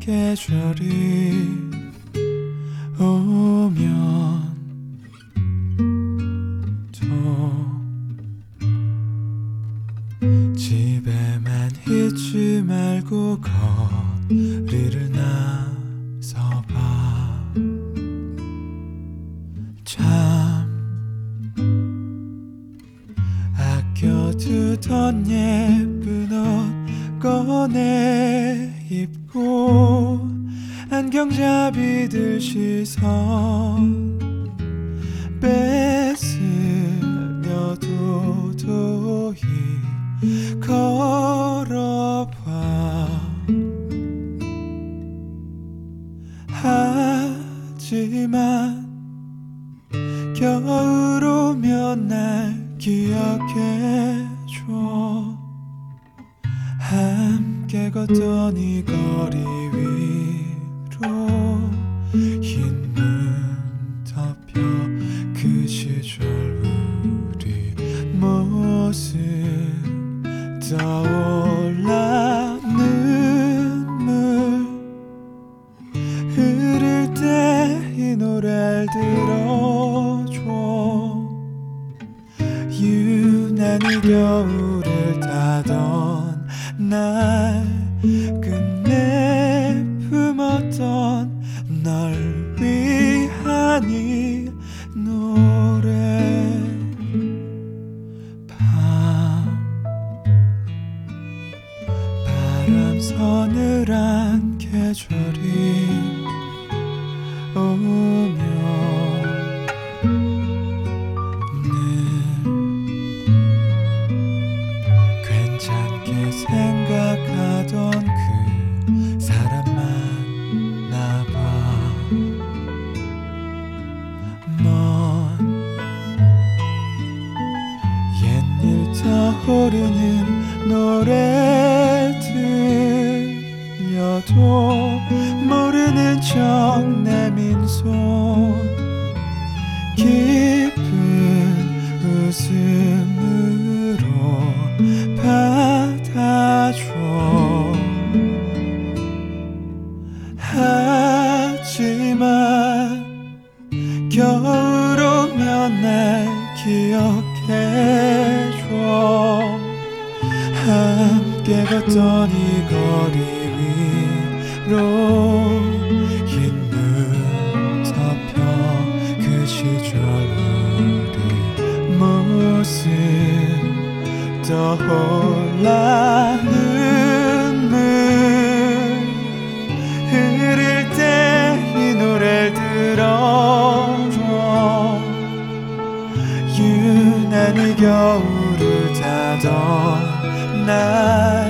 계절이 노래 들려도 모르는 척 내민 손 깊은 웃음 걸어갔던 이 거리 위로 흰눈 덮여 그 시절 우리 모습 떠올라 눈물 흐를 때 이 노래를 들어줘. 유난히 겨울을 타던 날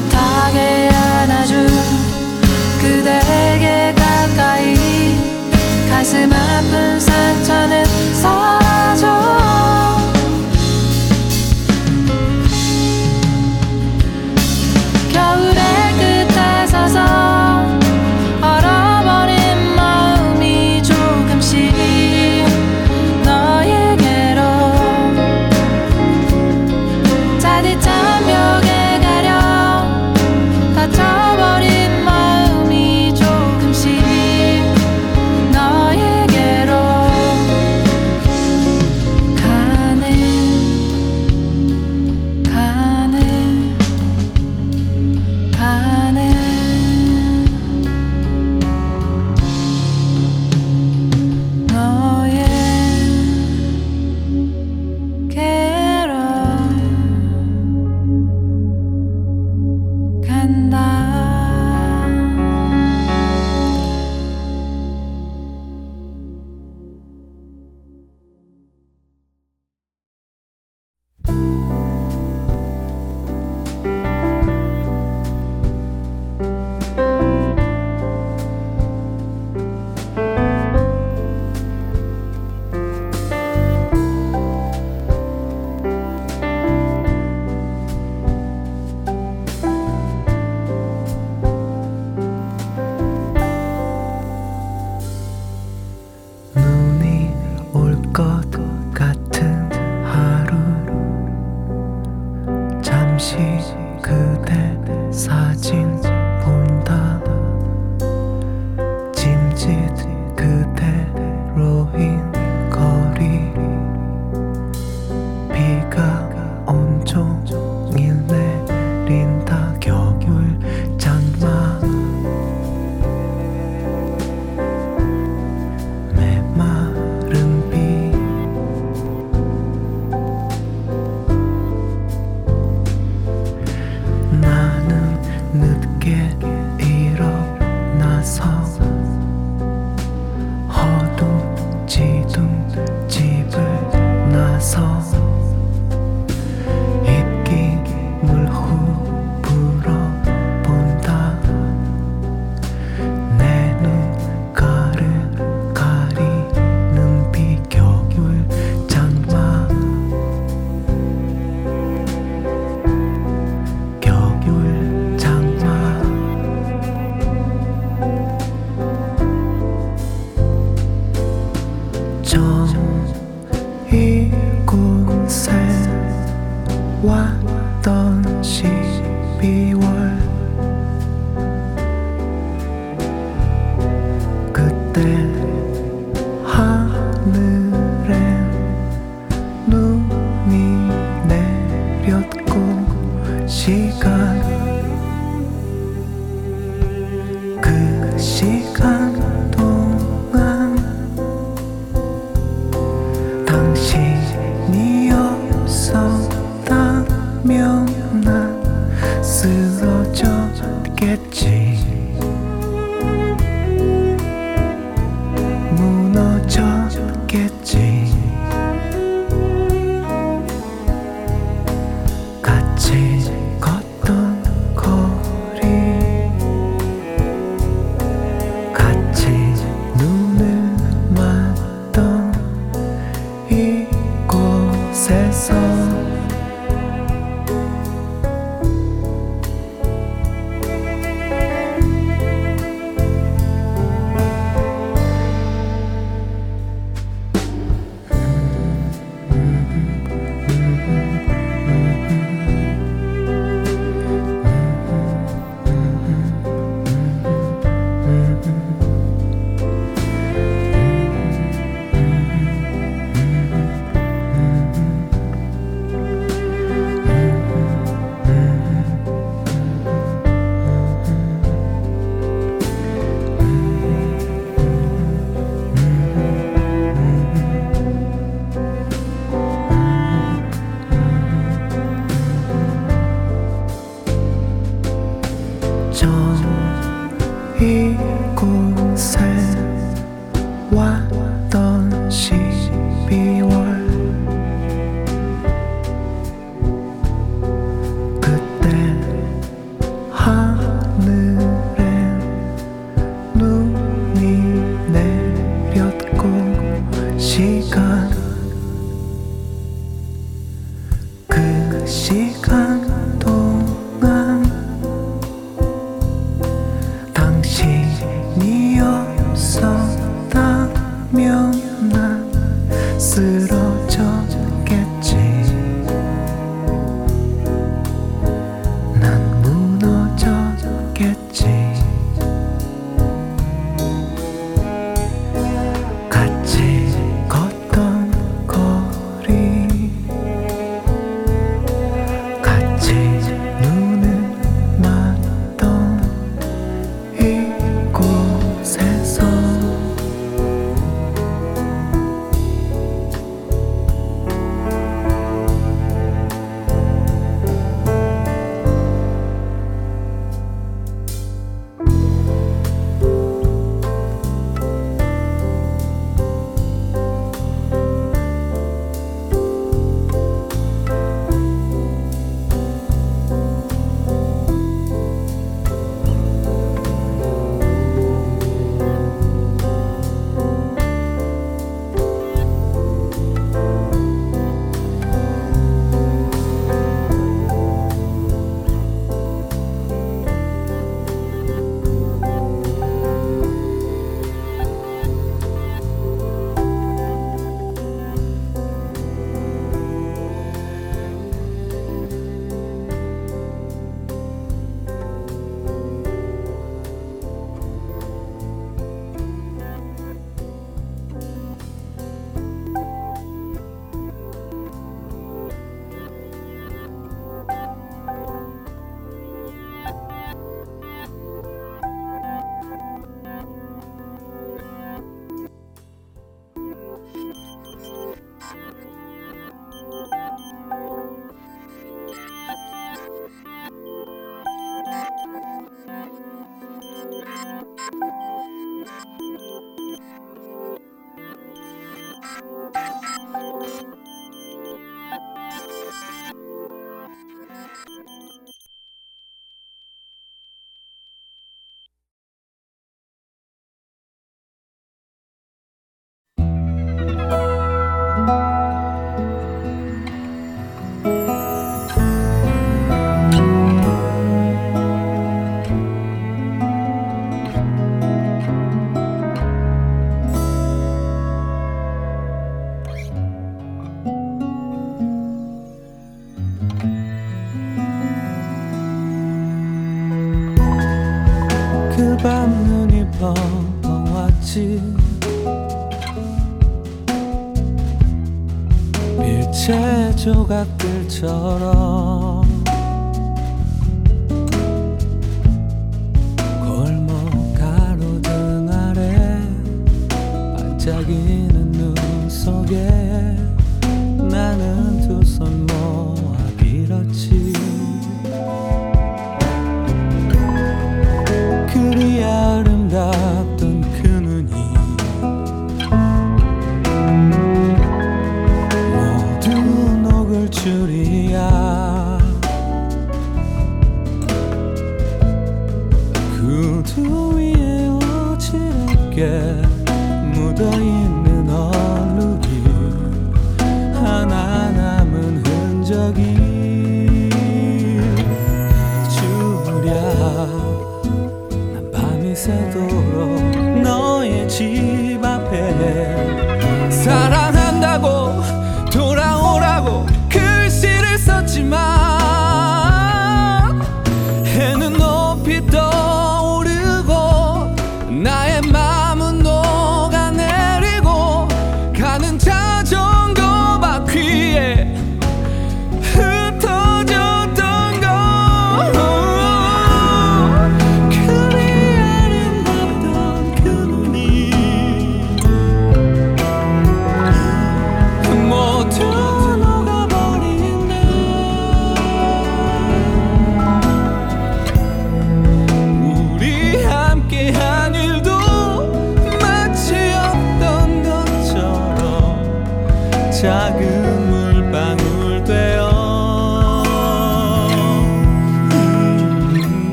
따뜻하게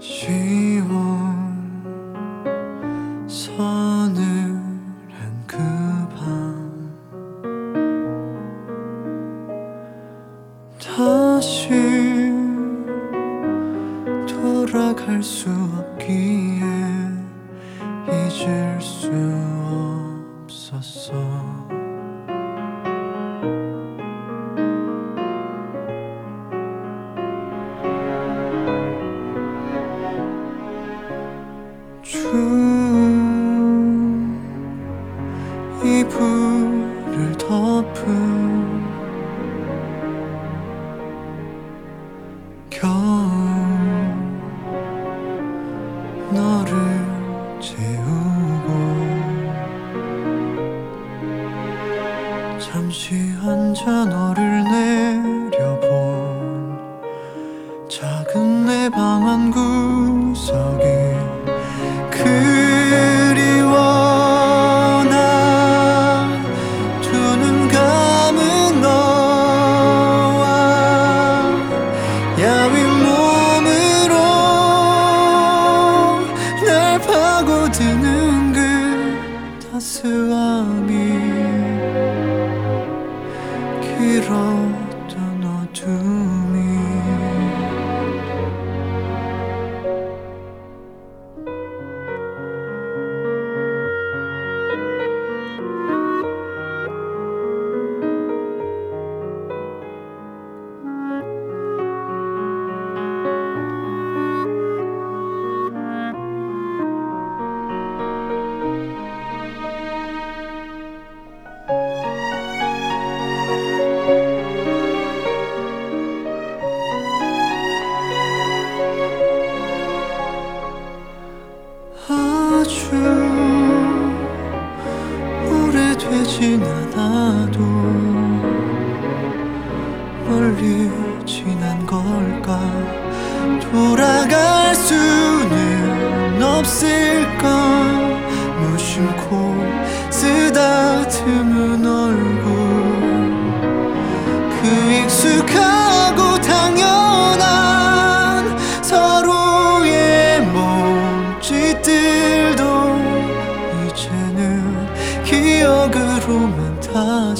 시 기억으로만 다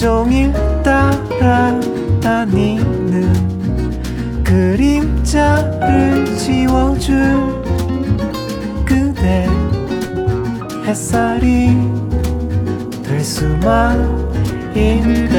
온종일 따라다니는 그림자를 지워줄 그대 햇살이 될 수만 있다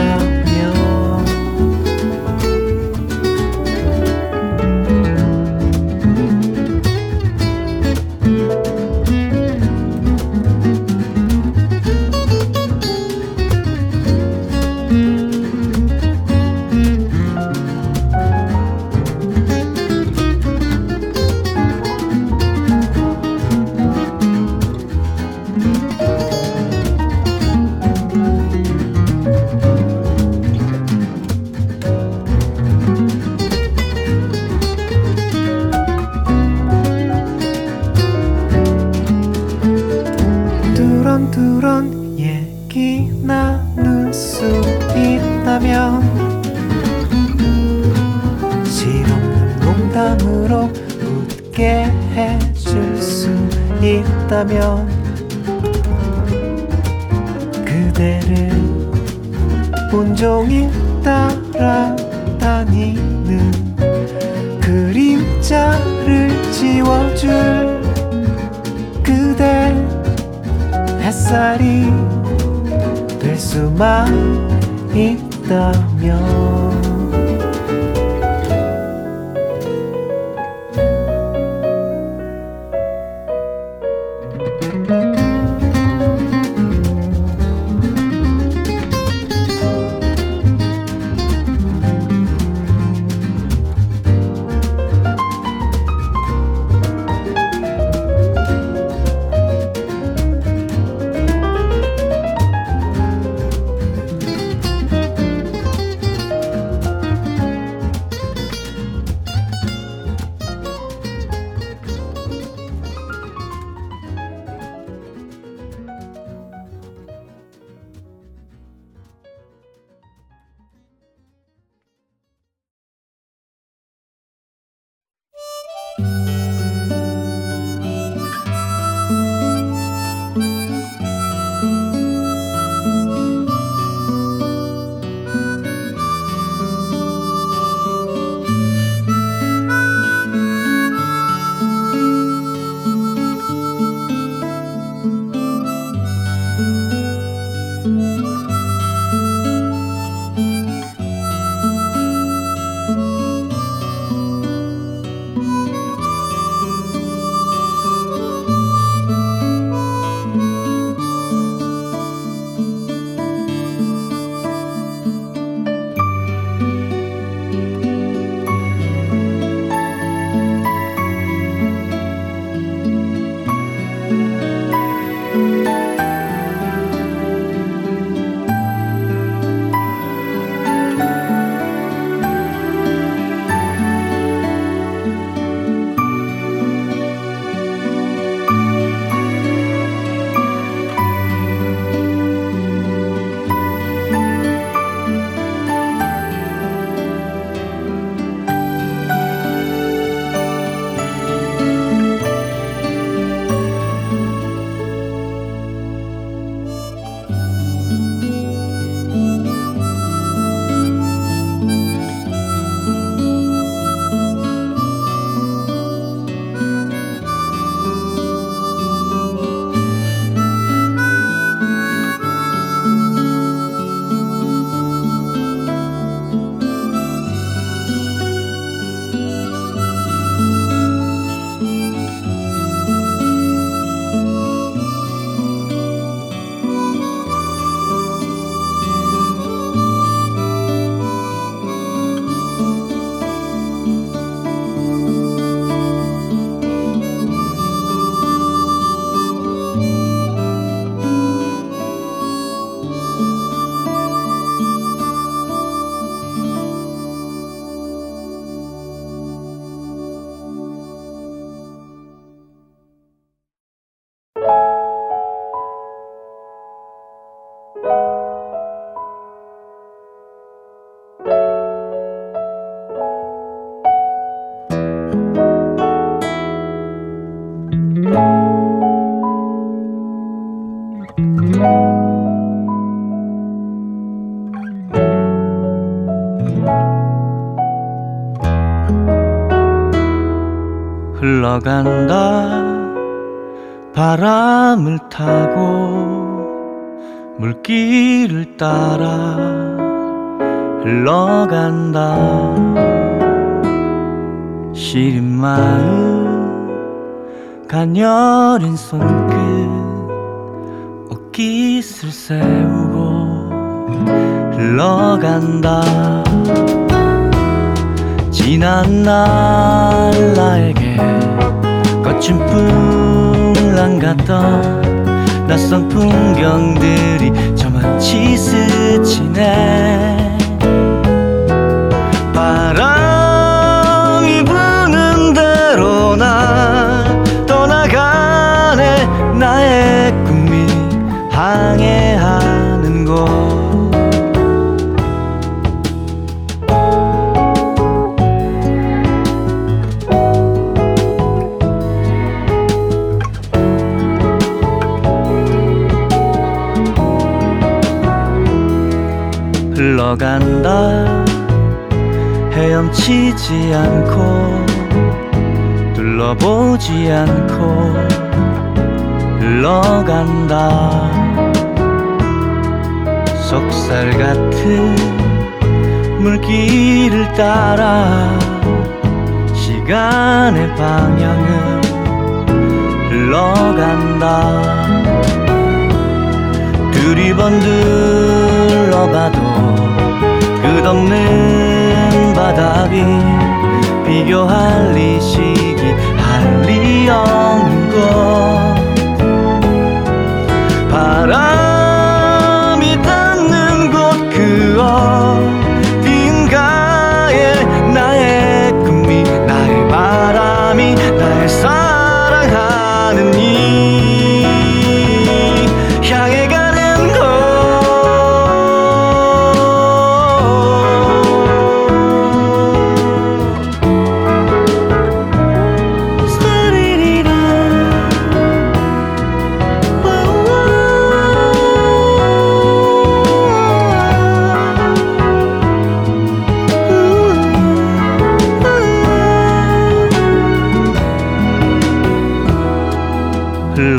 Música 흘러간다. 바람을 타고 물길을 따라 흘러간다. 시린 마음 가녀린 손끝 옷깃을 세우고 흘러간다. 지난 날 나에게 거친 풍랑 같던 낯선 풍경들이 저만치 스치네. 바람이 부는 대로 나 떠나가네. 나의 꿈이 항해 흘러간다. 헤엄치지 않고 둘러보지 않고 흘러간다. 속살 같은 물길을 따라 시간의 방향을 흘러간다. 두리번 둘러봐도 끝없는 바닥이 비교할 리 시기 할 리 없는 곳. 바람이 닿는 곳 그 어딘가에 나의 꿈이 나의 바람이 날 사랑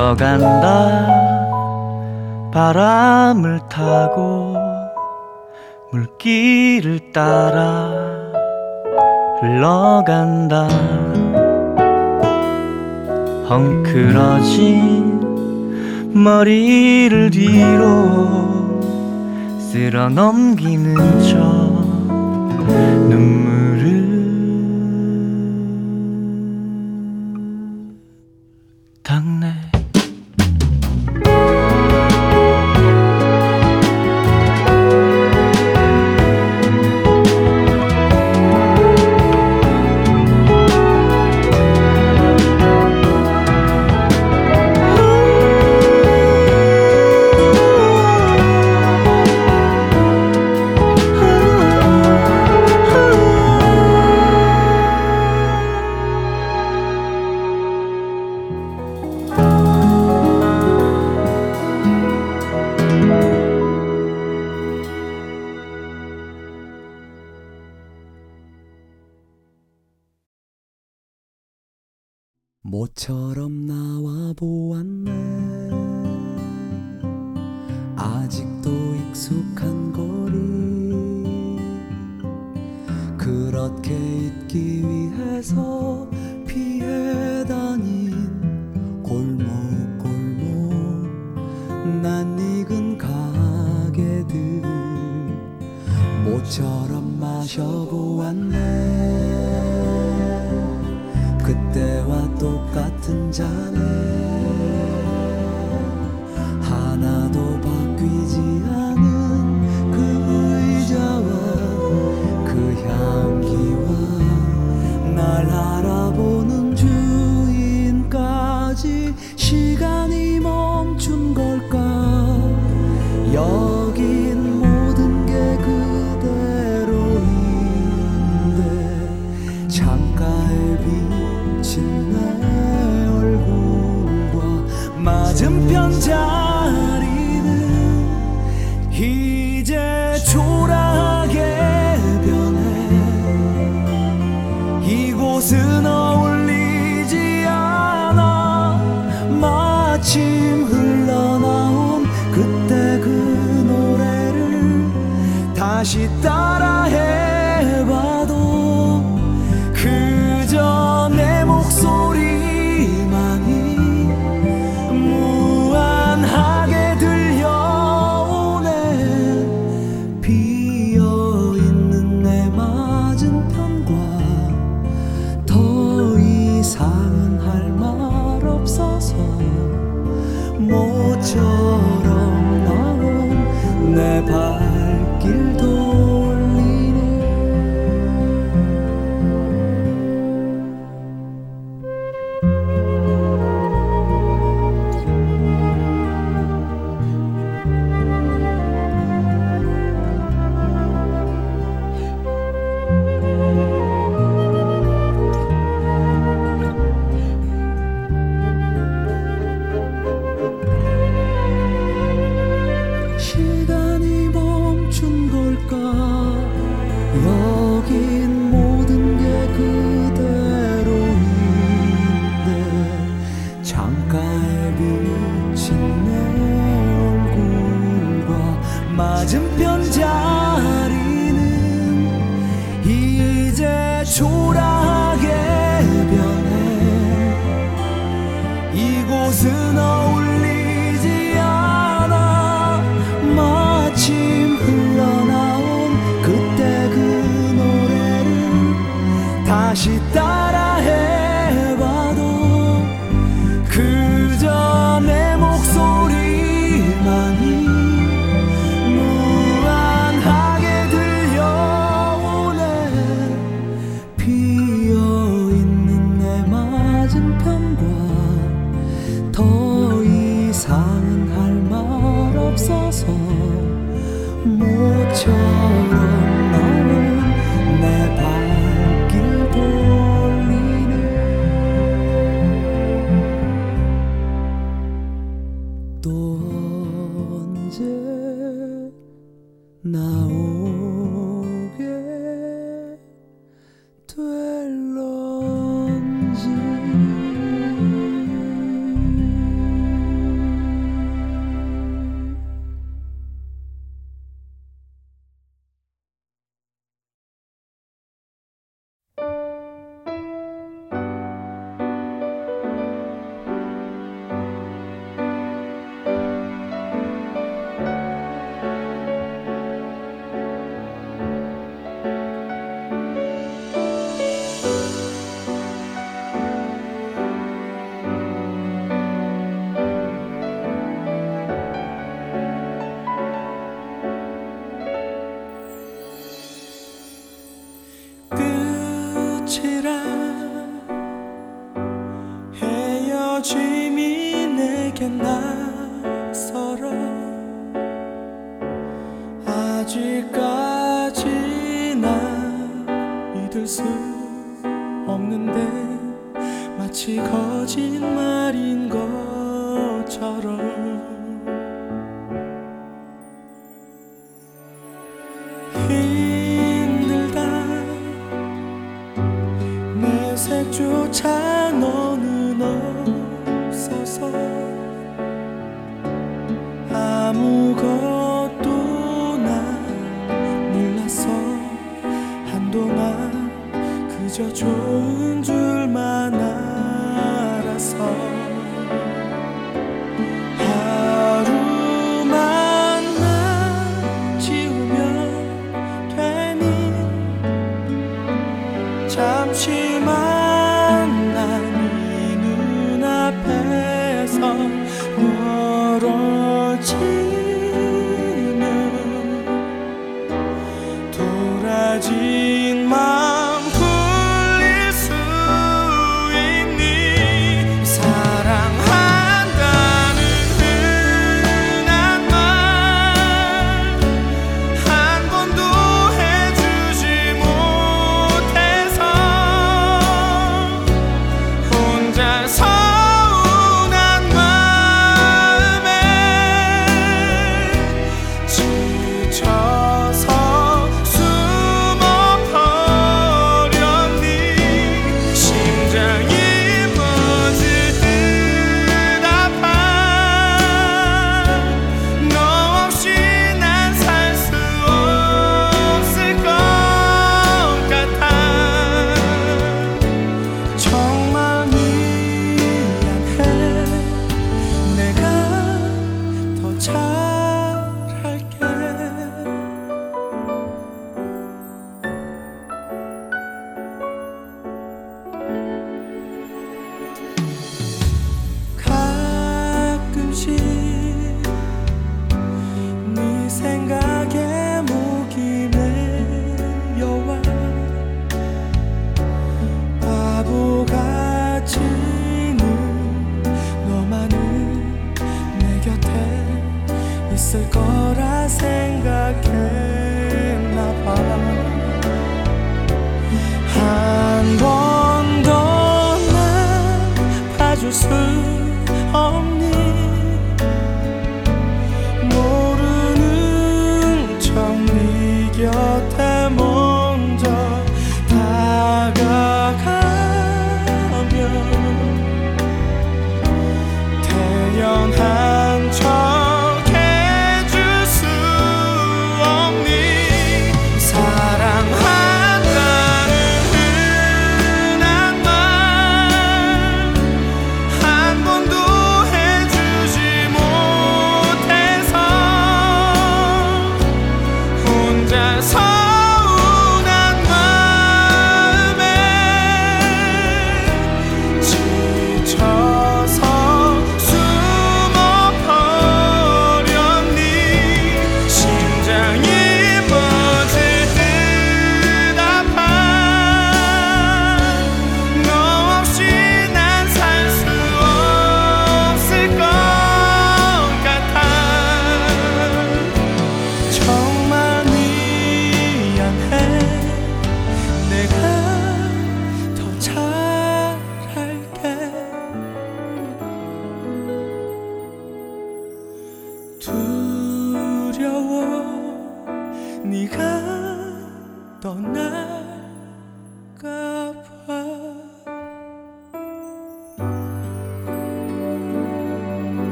흘러간다. 바람을 타고 물길을 따라 흘러간다. 헝클어진 머리를 뒤로 쓸어 넘기는 저 눈물 아침 흘러나온 그때 그 노래를 다시 따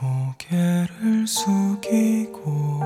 고개를 숙이고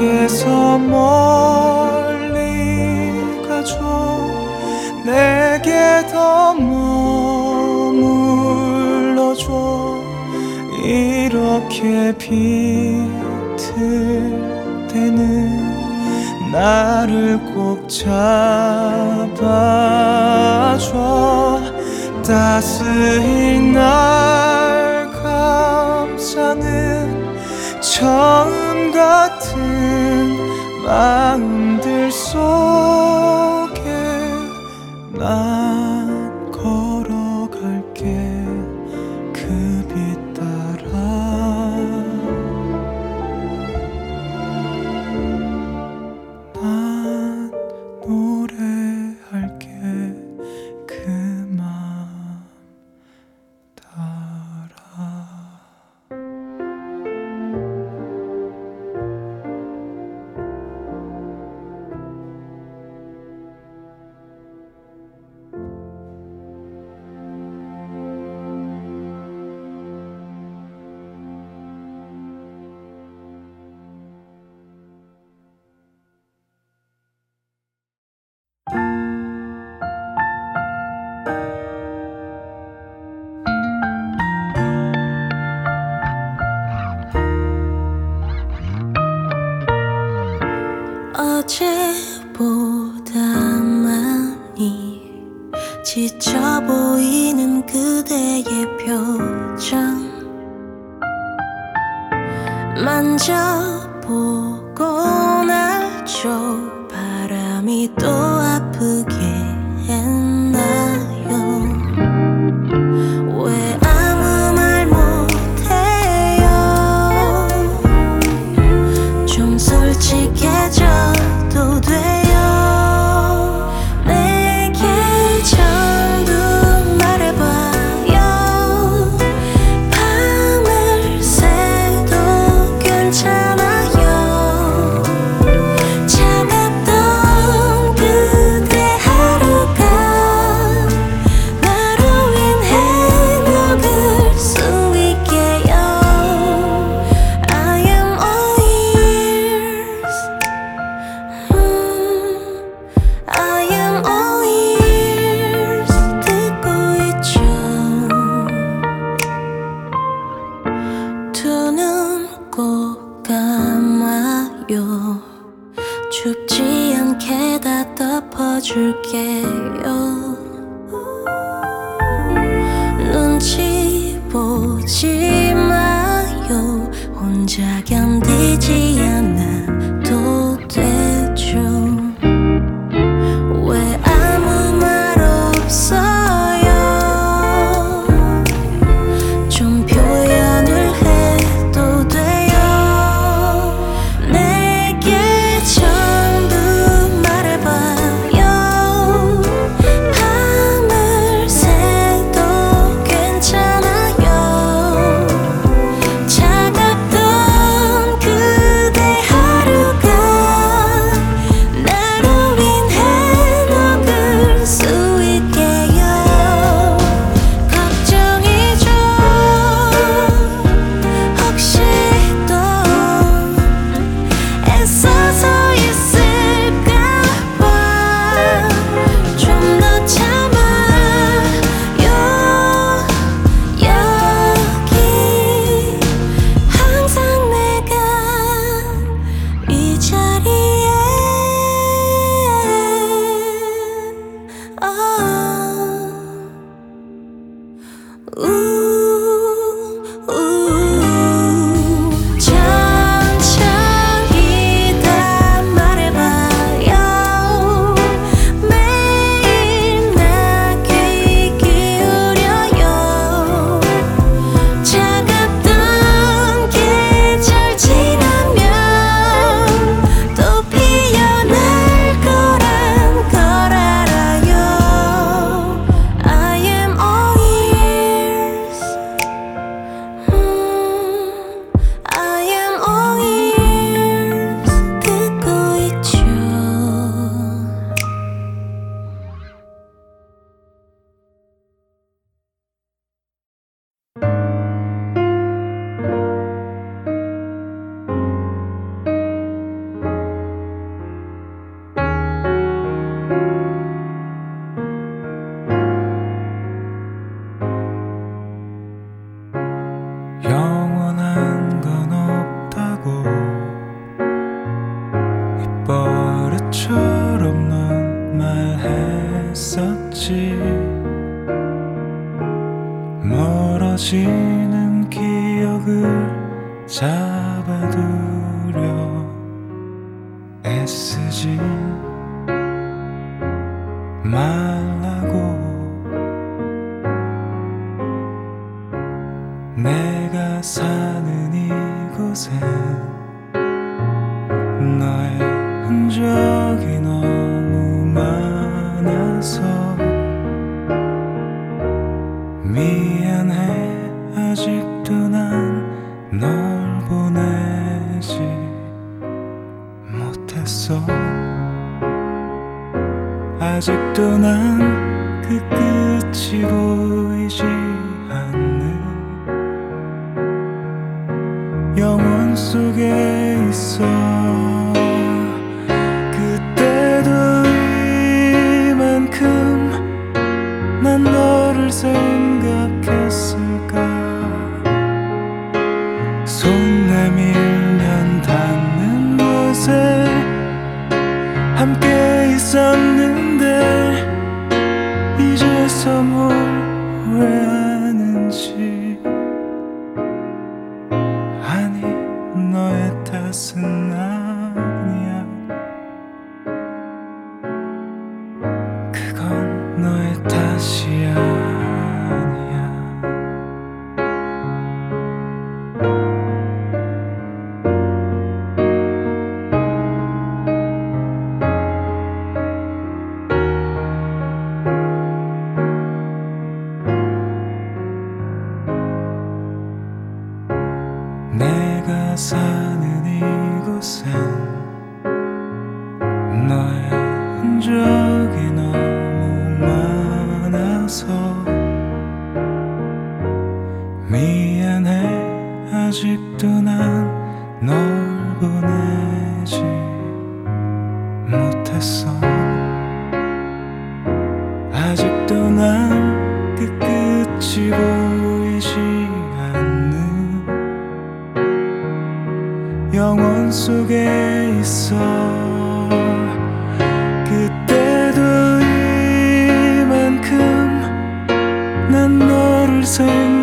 내게서 멀리 가줘 내게 더 머물러줘. 이렇게 비틀 때는 나를 꼭 잡아줘. 따스히 날 감싸는 정 영원 속에 있어. 그때도 이만큼 난 너를 생각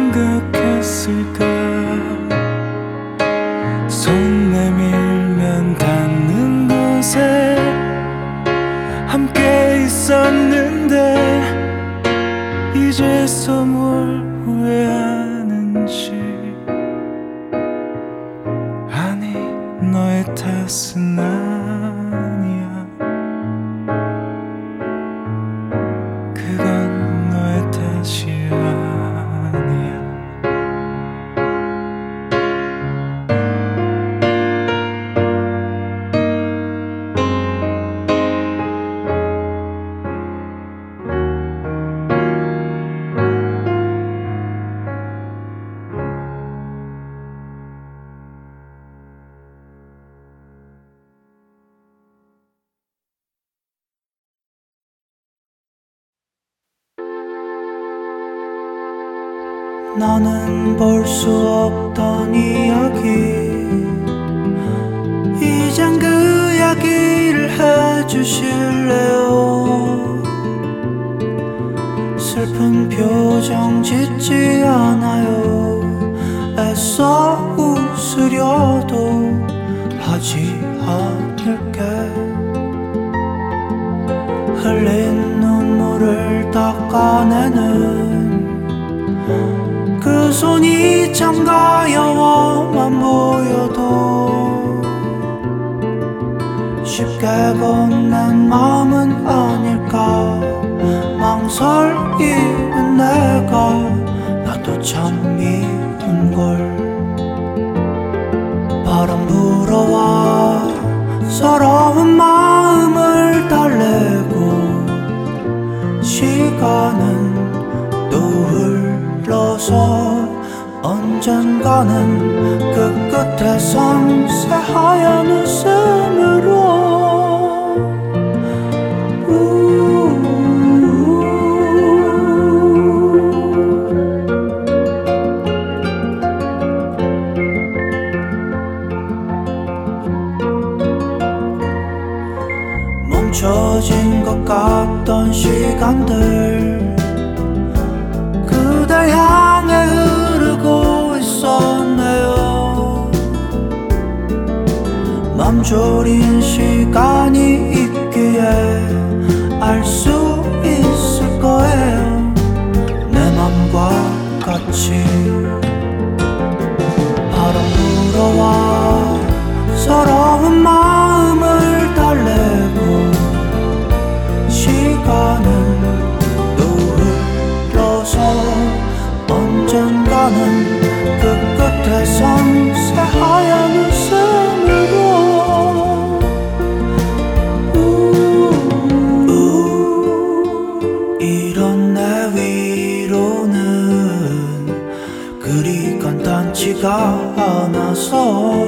시간들 그댈 향해 흐르고 있었네요. 맘졸인 시간이 있기에 알 수 있을 거예요. 내 맘과 같이 바람 불어와 서러운 마 섬새 하얀 웃음으로. 우, 우, 이런 내 위로는 그리 간단치가 않아서.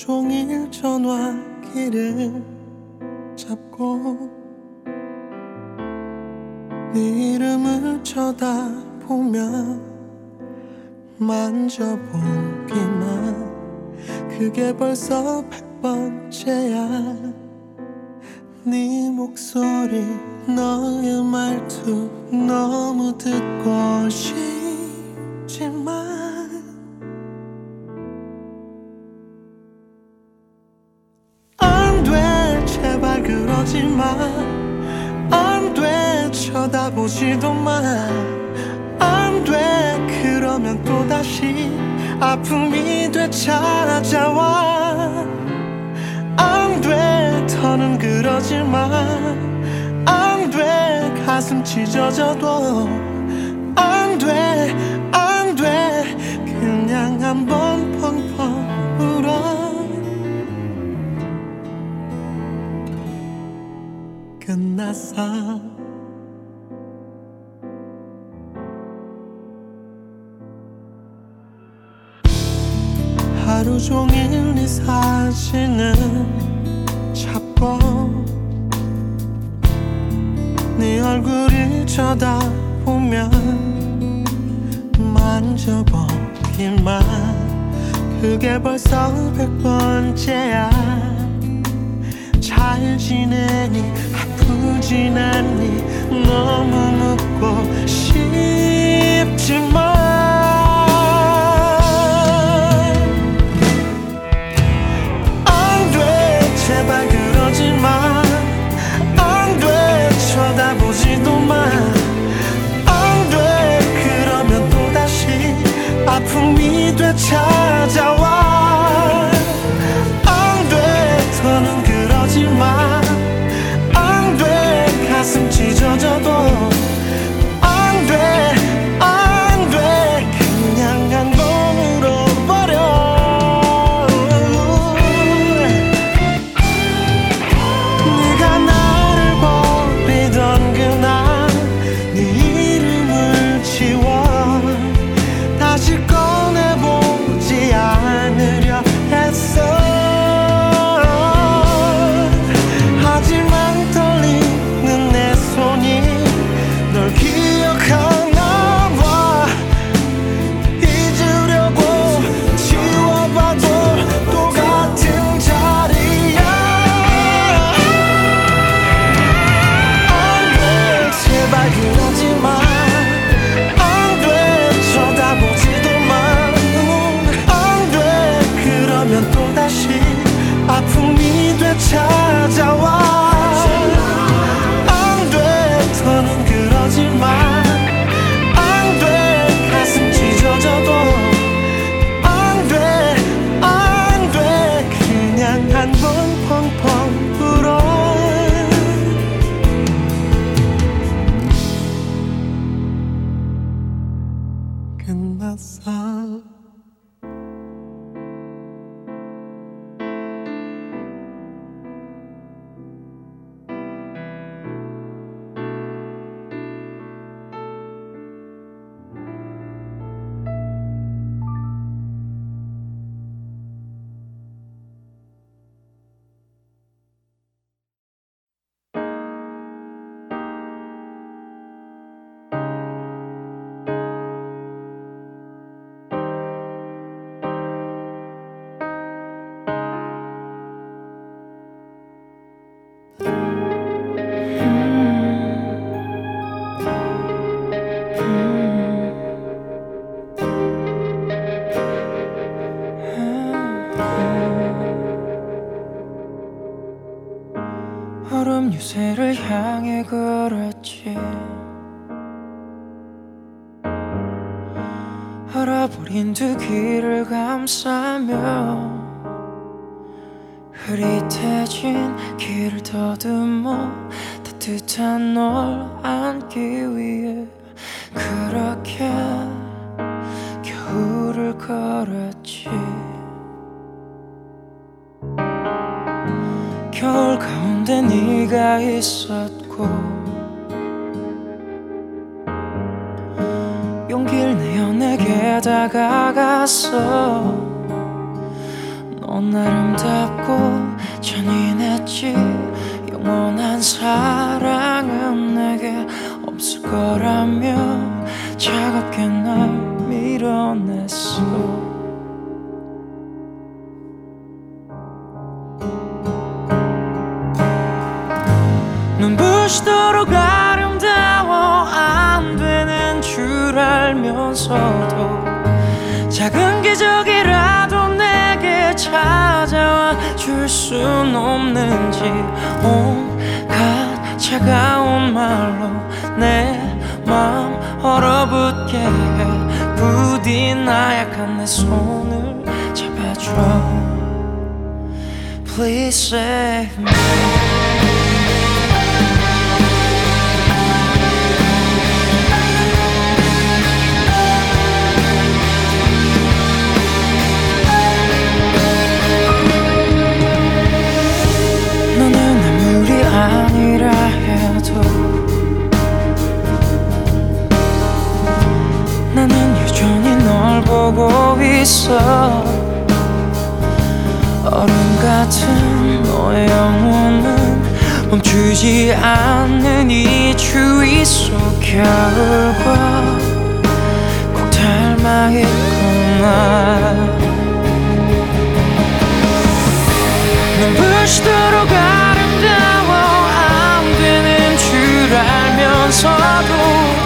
종일 전화기를 잡고 네 이름을 쳐다보며 만져보기만 그게 벌써 백 번째야. 네 목소리 너의 말투 너무 듣고 싶지 쳐다보지도 마 안 돼. 그러면 또다시 아픔이 되찾아와. 안 돼. 더는 그러지 마 안 돼. 가슴 찢어져도. 안 돼. 안 돼. 그냥 한번 펑펑 울어. 끝났어 하루 종일 네 사진을 찾고 네 얼굴을 쳐다보면 만져보기만 그게 벌써 백 번째야. 잘 지내니 아프진 않니 너무 묻고 싶지만 쳐다보지도 마안돼 그러면 또다시 아픔이 되찾아와 눈부시도록 아름다워 안 되는 줄 알면서도 작은 기적이라도 내게 찾아와 줄 순 없는지 온갖 차가운 말로 내 맘 얼어붙게 해. 부디 나 약한 내 손을 잡아줘. Please save me 보고 있어 얼음 같은 너의 영혼은 멈추지 않는 이 추위 속 겨울과 꼭 닮아 있구나 눈부시도록 아름다워 안 되는 줄 알면서도